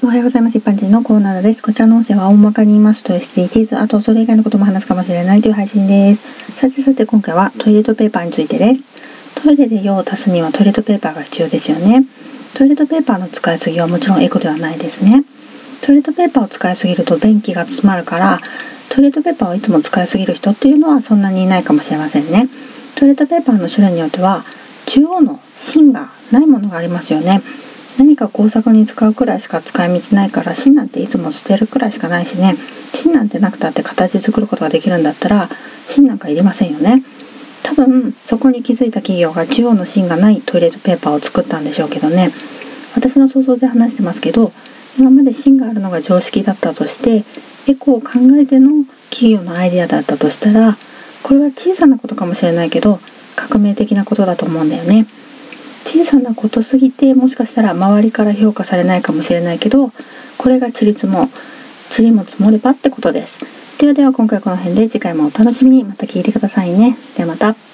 おはようございます。一般人のコーナーです。こちらの音声は大まかに言いますと SDGs、あとそれ以外のことも話すかもしれないという配信です。さてさて今回はトイレットペーパーについてです。トイレで用を足すにはトイレットペーパーが必要ですよね。トイレットペーパーの使いすぎはもちろんエコではないですね。トイレットペーパーを使いすぎると便器が詰まるから、トイレットペーパーをいつも使いすぎる人っていうのはそんなにいないかもしれませんね。トイレットペーパーの種類によっては中央の芯がないものがありますよね。何か工作に使うくらいしか使い道ないから芯なんていつも捨てるくらいしかないしね。芯なんてなくたって形作ることができるんだったら芯なんかいりませんよね。多分そこに気づいた企業が中央の芯がないトイレットペーパーを作ったんでしょうけどね。私の想像で話してますけど今まで芯があるのが常識だったとしてエコを考えての企業のアイデアだったとしたらこれは小さなことかもしれないけど革命的なことだと思うんだよね。小さなことすぎてもしかしたら周りから評価されないかもしれないけどこれがちりつもちりも積もればってことです。ではでは今回この辺で次回もお楽しみに。また聞いてくださいね。ではまた。